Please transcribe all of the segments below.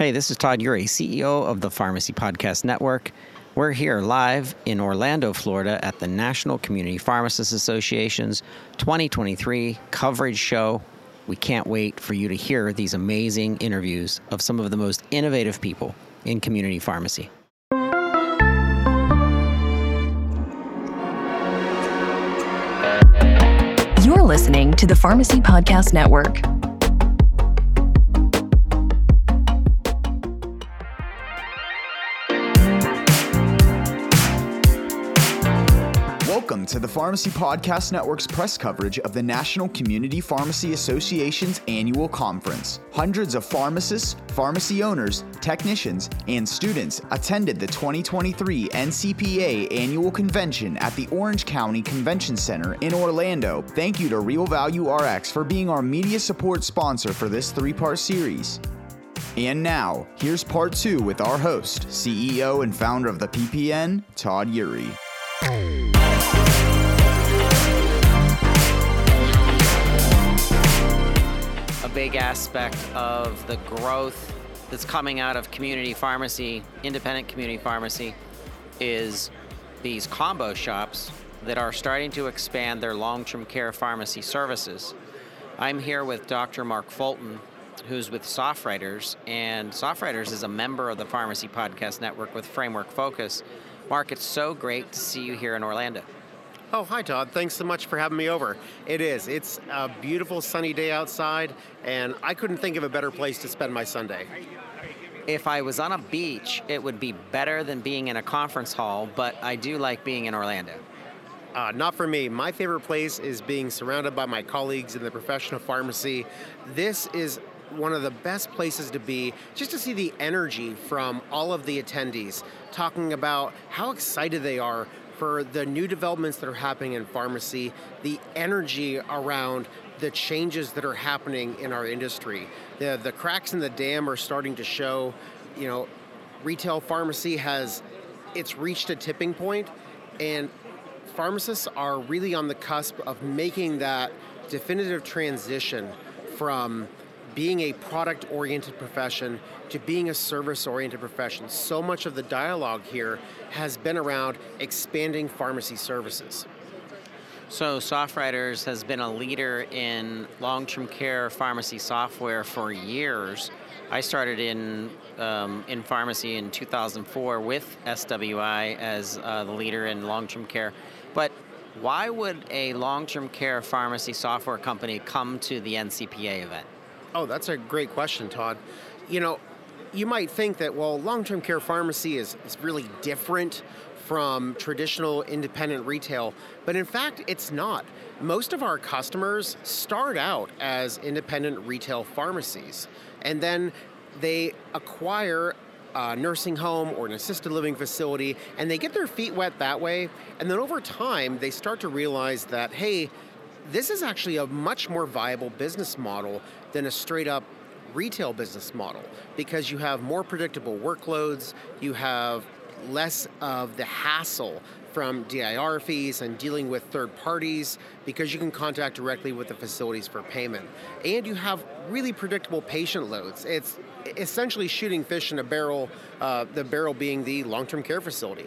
Hey, this is Todd Eury, CEO of the Pharmacy Podcast Network. We're here live in Orlando, Florida at the National Community Pharmacists Association's 2023 coverage show. We can't wait for you to hear these amazing interviews of some of the most innovative people in community pharmacy. You're listening to the Pharmacy Podcast Network. Welcome to the Pharmacy Podcast Network's press coverage of the National Community Pharmacy Association's annual conference. Hundreds of pharmacists, pharmacy owners, technicians, and students attended the 2023 NCPA annual convention at the Orange County Convention Center in Orlando. Thank you to Real Value RX for being our media support sponsor for this three part series. And now, here's part two with our host, CEO and founder of the PPN, Todd Eury. Big aspect of the growth that's coming out of community pharmacy, independent community pharmacy, is these combo shops that are starting to expand their long term care pharmacy services. I'm here with Dr. Mark Fulton, who's with SoftWriters, and SoftWriters is a member of the Pharmacy Podcast Network with Framework Focus. Mark, it's so great to see you here in Orlando. Oh, hi, Todd. Thanks so much for having me over. It is. It's a beautiful sunny day outside, and I couldn't think of a better place to spend my Sunday. If I was on a beach, it would be better than being in a conference hall, but I do like being in Orlando. Uh, not for me. My favorite place is being surrounded by my colleagues in the profession of pharmacy. This is one of the best places to be just to see the energy from all of the attendees talking about how excited they are for the new developments that are happening in pharmacy, the energy around the changes that are happening in our industry. The, the cracks in the dam are starting to show, you know, retail pharmacy has, it's reached a tipping point and pharmacists are really on the cusp of making that definitive transition from being a product oriented profession to being a service oriented profession. So much of the dialogue here has been around expanding pharmacy services. So, SoftWriters has been a leader in long term care pharmacy software for years. I started in, um, in pharmacy in 2004 with SWI as uh, the leader in long term care. But why would a long term care pharmacy software company come to the NCPA event? Oh, that's a great question, Todd. You know, you might think that, well, long term care pharmacy is, is really different from traditional independent retail, but in fact, it's not. Most of our customers start out as independent retail pharmacies, and then they acquire a nursing home or an assisted living facility, and they get their feet wet that way, and then over time, they start to realize that, hey, this is actually a much more viable business model than a straight up retail business model because you have more predictable workloads, you have less of the hassle from DIR fees and dealing with third parties because you can contact directly with the facilities for payment. And you have really predictable patient loads. It's essentially shooting fish in a barrel, uh, the barrel being the long term care facility.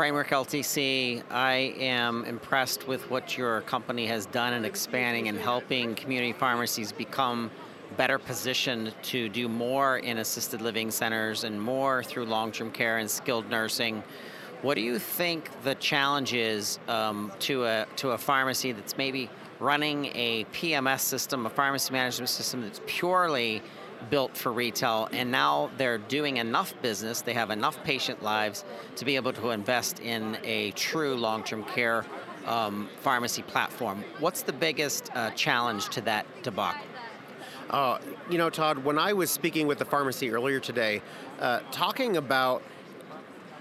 Framework LTC, I am impressed with what your company has done in expanding and helping community pharmacies become better positioned to do more in assisted living centers and more through long term care and skilled nursing. What do you think the challenge is um, to, a, to a pharmacy that's maybe running a PMS system, a pharmacy management system that's purely built for retail, and now they're doing enough business, they have enough patient lives to be able to invest in a true long term care um, pharmacy platform. What's the biggest uh, challenge to that debacle? Uh, you know, Todd, when I was speaking with the pharmacy earlier today, uh, talking about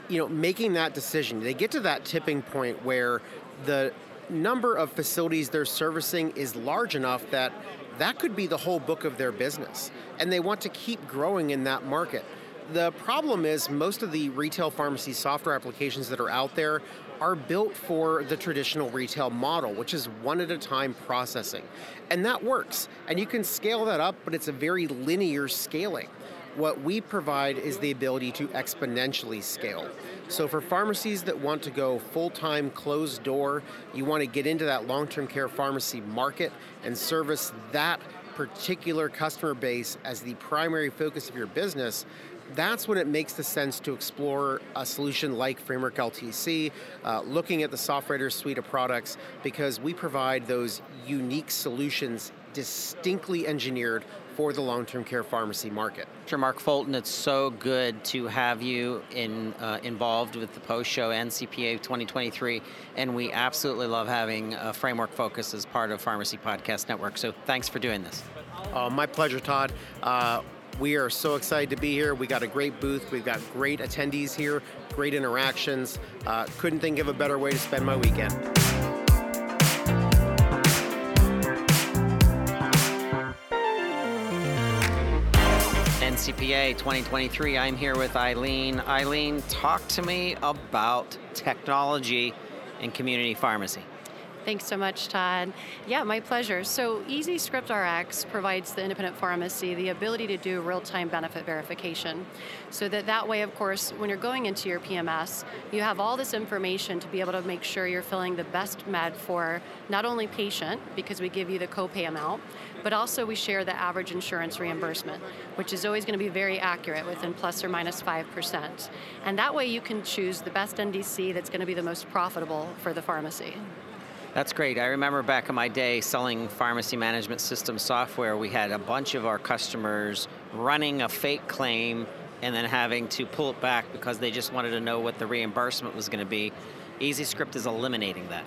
you know making that decision, they get to that tipping point where the number of facilities they're servicing is large enough that that could be the whole book of their business. And they want to keep growing in that market. The problem is, most of the retail pharmacy software applications that are out there are built for the traditional retail model, which is one at a time processing. And that works. And you can scale that up, but it's a very linear scaling. What we provide is the ability to exponentially scale. So, for pharmacies that want to go full time, closed door, you want to get into that long term care pharmacy market and service that particular customer base as the primary focus of your business, that's when it makes the sense to explore a solution like Framework LTC, uh, looking at the SoftWriters suite of products, because we provide those unique solutions distinctly engineered for the long-term care pharmacy market. Sure, Mark Fulton, it's so good to have you in, uh, involved with the post-show NCPA 2023, and we absolutely love having a framework focus as part of Pharmacy Podcast Network. So thanks for doing this. Uh, my pleasure, Todd. Uh, we are so excited to be here. We got a great booth. We've got great attendees here, great interactions. Uh, couldn't think of a better way to spend my weekend. NCPA 2023. I'm here with Eileen. Eileen, talk to me about technology in community pharmacy. Thanks so much, Todd. Yeah, my pleasure. So EzScript RX provides the independent pharmacy the ability to do real-time benefit verification. So that that way, of course, when you're going into your PMS, you have all this information to be able to make sure you're filling the best med for not only patient, because we give you the copay amount, but also we share the average insurance reimbursement, which is always going to be very accurate within plus or minus 5%. And that way you can choose the best NDC that's going to be the most profitable for the pharmacy. That's great. I remember back in my day selling pharmacy management system software, we had a bunch of our customers running a fake claim and then having to pull it back because they just wanted to know what the reimbursement was going to be. EzScript is eliminating that.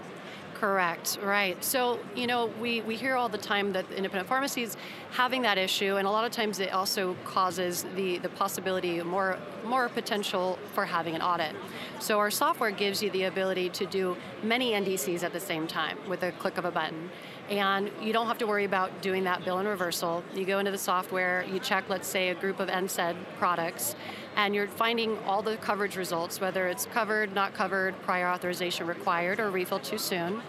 Correct, right. So, you know, we, we hear all the time that independent pharmacies having that issue, and a lot of times it also causes the, the possibility, more, more potential for having an audit. So our software gives you the ability to do many NDCs at the same time with a click of a button. And you don't have to worry about doing that bill in reversal. You go into the software, you check, let's say, a group of NSAID products, and you're finding all the coverage results, whether it's covered, not covered, prior authorization required, or refill too soon.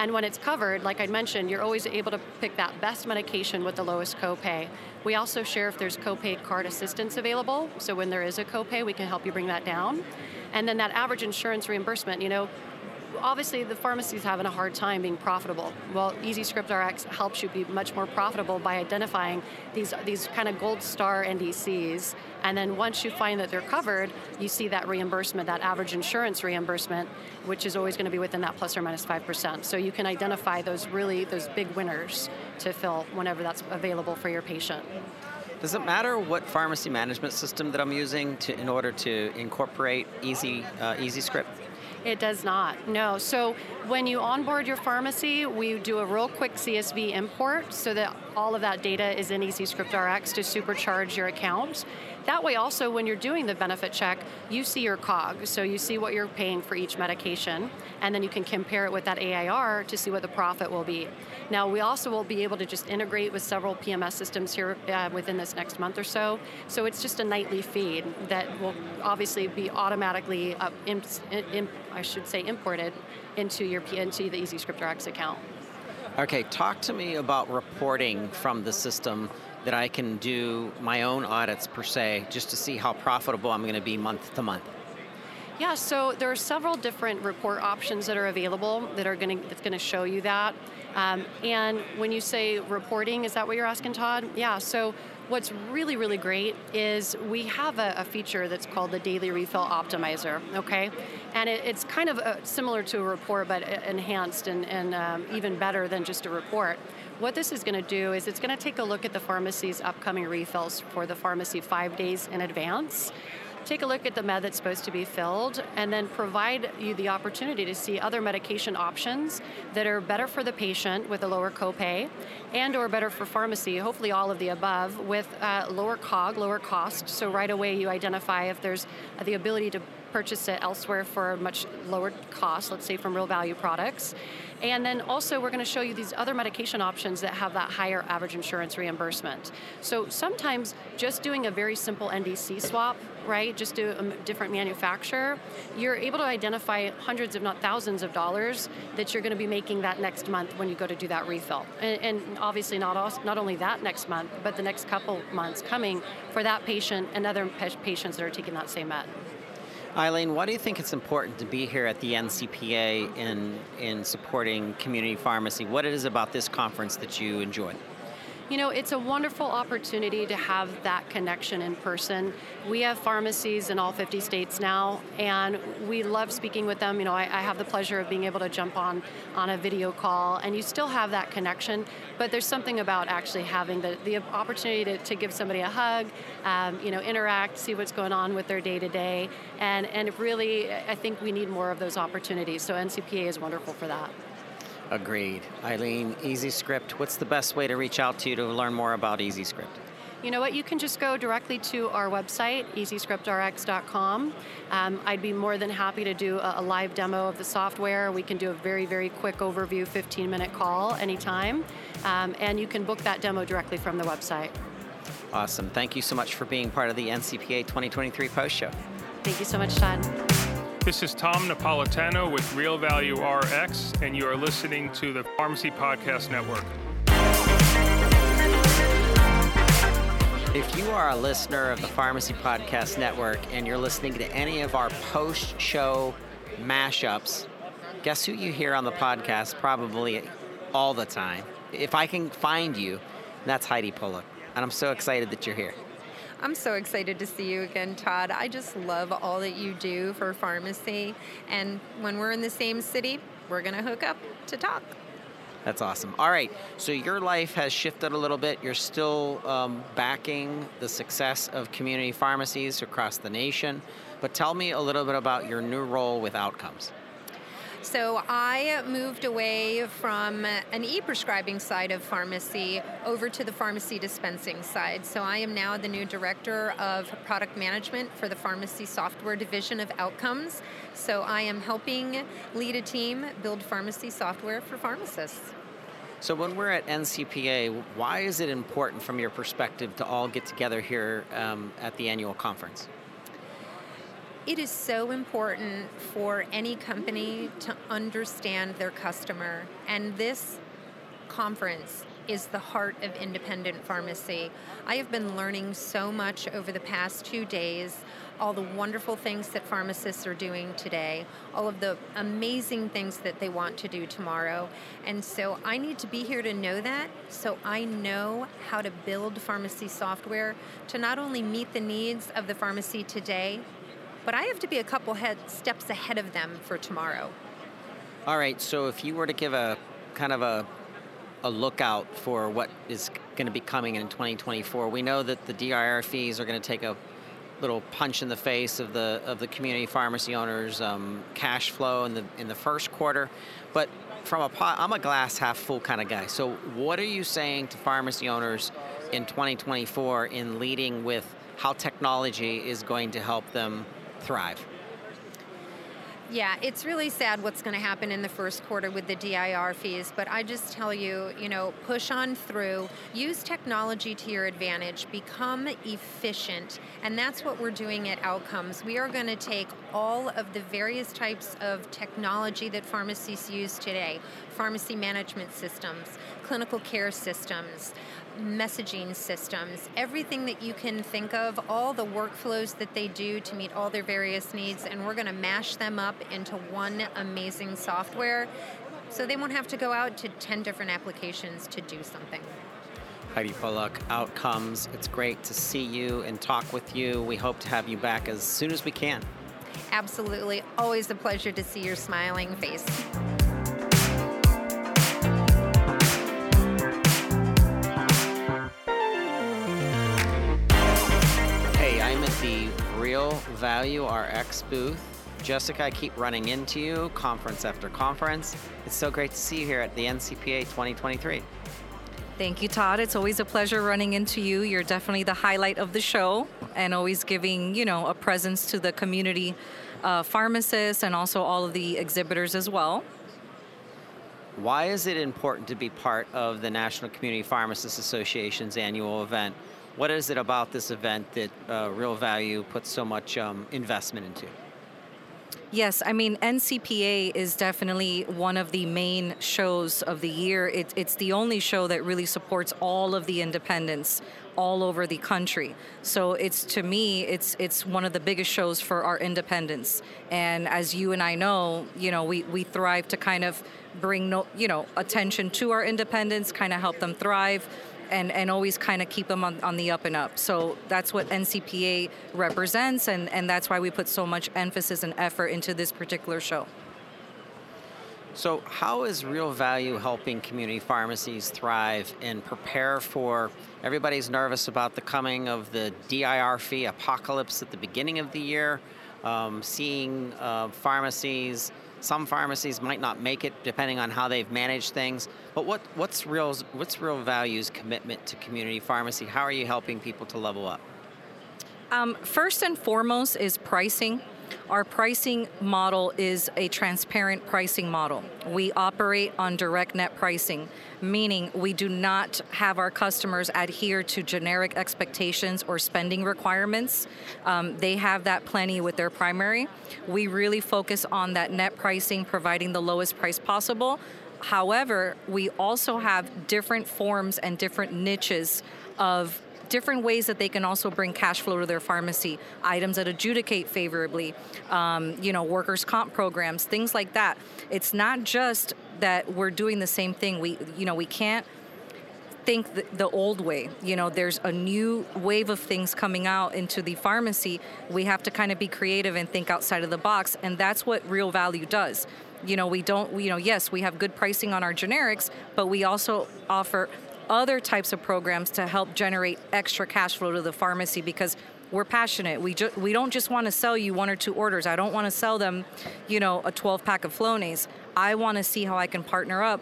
And when it's covered, like I mentioned, you're always able to pick that best medication with the lowest copay. We also share if there's copay card assistance available, so when there is a copay, we can help you bring that down. And then that average insurance reimbursement, you know, obviously the pharmacy's having a hard time being profitable. Well, EzScript RX helps you be much more profitable by identifying these these kind of gold star NDCs, and then once you find that they're covered, you see that reimbursement, that average insurance reimbursement, which is always going to be within that plus or minus five percent. So you can identify those really those big winners to fill whenever that's available for your patient. Does it matter what pharmacy management system that I'm using to, in order to incorporate Easy uh, EzScript? It does not, no. So when you onboard your pharmacy, we do a real quick CSV import so that all of that data is in EzScript RX to supercharge your account. That way, also, when you're doing the benefit check, you see your COG, so you see what you're paying for each medication, and then you can compare it with that AIR to see what the profit will be. Now, we also will be able to just integrate with several PMS systems here uh, within this next month or so. So it's just a nightly feed that will obviously be automatically, uh, imp, imp, I should say, imported into your into the EzScript RX account. Okay, talk to me about reporting from the system that I can do my own audits per se, just to see how profitable I'm going to be month to month. Yeah, so there are several different report options that are available that are going to that's going to show you that. Um, and when you say reporting, is that what you're asking, Todd? Yeah. So what's really really great is we have a, a feature that's called the Daily Refill Optimizer. Okay, and it, it's kind of a, uh, similar to a report, but enhanced and, and um, even better than just a report. What this is going to do is it's going to take a look at the pharmacy's upcoming refills for the pharmacy five days in advance take a look at the med that's supposed to be filled, and then provide you the opportunity to see other medication options that are better for the patient with a lower copay, and or better for pharmacy, hopefully all of the above, with uh, lower COG, lower cost. So right away you identify if there's the ability to purchase it elsewhere for a much lower cost, let's say from real value products. And then also, we're going to show you these other medication options that have that higher average insurance reimbursement. So sometimes just doing a very simple NDC swap, right, just do a different manufacturer, you're able to identify hundreds, if not thousands, of dollars that you're going to be making that next month when you go to do that refill. And, and obviously, not, also, not only that next month, but the next couple months coming for that patient and other patients that are taking that same med. Eileen, why do you think it's important to be here at the NCPA in, in supporting community pharmacy? What it is about this conference that you enjoy? You know, it's a wonderful opportunity to have that connection in person. We have pharmacies in all 50 states now, and we love speaking with them. You know, I, I, have the pleasure of being able to jump on on a video call, and you still have that connection. But there's something about actually having the, the opportunity to, to give somebody a hug, um, you know, interact, see what's going on with their day to day, and and really, I think we need more of those opportunities. So NCPA is wonderful for that. Agreed. Eileen, EzScript, what's the best way to reach out to you to learn more about EzScript? You know what? You can just go directly to our website, ezscriptrx.com. Um, I'd be more than happy to do a, a, live demo of the software. We can do a very, very quick overview, 15 minute call anytime. Um, and you can book that demo directly from the website. Awesome. Thank you so much for being part of the NCPA 2023 post show. Thank you so much, Todd. This is Tom Napolitano with Real Value RX, and you are listening to the Pharmacy Podcast Network. If you are a listener of the Pharmacy Podcast Network and you're listening to any of our post show mashups, guess who you hear on the podcast probably all the time? If I can find you, that's Heidi Polek. And I'm so excited that you're here. I'm so excited to see you again, Todd. I just love all that you do for pharmacy. And when we're in the same city, we're going to hook up to talk. That's awesome. All right, so your life has shifted a little bit. You're still um, backing the success of community pharmacies across the nation, but tell me a little bit about your new role with Outcomes. So I moved away from an e-prescribing side of pharmacy over to the pharmacy dispensing side. So I am now the new director of product management for the pharmacy software division of Outcomes. So I am helping lead a team build pharmacy software for pharmacists. So when we're at NCPA, why is it important from your perspective to all get together here um, at the annual conference? It is so important for any company to understand their customer, and this conference is the heart of independent pharmacy. I have been learning so much over the past two days, all the wonderful things that pharmacists are doing today, all of the amazing things that they want to do tomorrow. And so I need to be here to know that so I know how to build pharmacy software to not only meet the needs of the pharmacy today, but I have to be a couple head steps ahead of them for tomorrow. All right, so if you were to give a kind of a a lookout for what is going to be coming in 2024, we know that the DIR fees are going to take a little punch in the face of the of the community pharmacy owners' um, cash flow in the in the first quarter, but from a I'm a glass half full kind of guy. So what are you saying to pharmacy owners in 2024 in leading with how technology is going to help them thrive. Yeah, it's really sad what's going to happen in the first quarter with the DIR fees, but I just tell you, you know, push on through, use technology to your advantage, become efficient, and that's what we're doing at Outcomes. We are going to take all of the various types of technology that pharmacies use today pharmacy management systems, clinical care systems, messaging systems, everything that you can think of, all the workflows that they do to meet all their various needs, and we're going to mash them up into one amazing software so they won't have to go out to 10 different applications to do something. Heidi Polek, Outcomes. It's great to see you and talk with you. We hope to have you back as soon as we can. Absolutely. Always a pleasure to see your smiling face. Value RX booth. Jessica, I keep running into you conference after conference. It's so great to see you here at the NCPA 2023. Thank you, Todd. It's always a pleasure running into you. You're definitely the highlight of the show and always giving, you know, a presence to the community uh, pharmacists and also all of the exhibitors as well. Why is it important to be part of the National Community Pharmacists Association's annual event? What is it about this event that uh, Real Value puts so much um, investment into? Yes, I mean, NCPA is definitely one of the main shows of the year. It, it's the only show that really supports all of the independents all over the country. So it's to me, it's it's one of the biggest shows for our independents. And as you and I know, you know, we, we thrive to kind of bring no, you know, attention to our independents, kind of help them thrive and, and always kind of keep them on, on the up and up. So that's what NCPA represents, and, and that's why we put so much emphasis and effort into this particular show. So, how is Real Value helping community pharmacies thrive and prepare for everybody's nervous about the coming of the DIR fee apocalypse at the beginning of the year? Um, seeing uh, pharmacies some pharmacies might not make it depending on how they've managed things. But what, what's real what's real values commitment to community pharmacy? How are you helping people to level up? Um, first and foremost is pricing. Our pricing model is a transparent pricing model. We operate on direct net pricing, meaning we do not have our customers adhere to generic expectations or spending requirements. Um, they have that plenty with their primary. We really focus on that net pricing, providing the lowest price possible. However, we also have different forms and different niches of different ways that they can also bring cash flow to their pharmacy, items that adjudicate favorably, um, you know, workers' comp programs, things like that. It's not just that we're doing the same thing. We, you know, we can't think the, the, old way. You know, there's a new wave of things coming out into the pharmacy. We have to kind of be creative and think outside of the box, and that's what real value does. You know, we don't, you know, yes, we have good pricing on our generics, but we also offer other types of programs to help generate extra cash flow to the pharmacy because we're passionate. We ju- we don't just want to sell you one or two orders. I don't want to sell them, you know, a 12 pack of Flonase. I want to see how I can partner up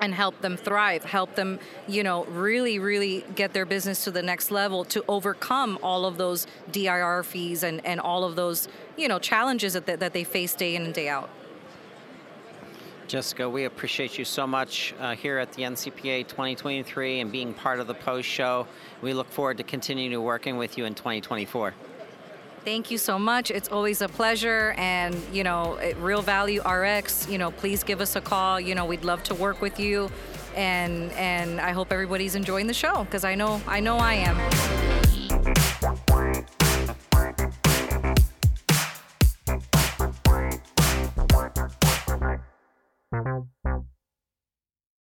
and help them thrive, help them, you know, really, really get their business to the next level to overcome all of those DIR fees and, and all of those, you know, challenges that, that they face day in and day out. Jessica, we appreciate you so much uh, here at the NCPA 2023 and being part of the post show. We look forward to continuing working with you in 2024. Thank you so much. It's always a pleasure. And, you know, Real Value RX, you know, please give us a call. You know, we'd love to work with you. And, and I hope everybody's enjoying the show because I know, I know I am.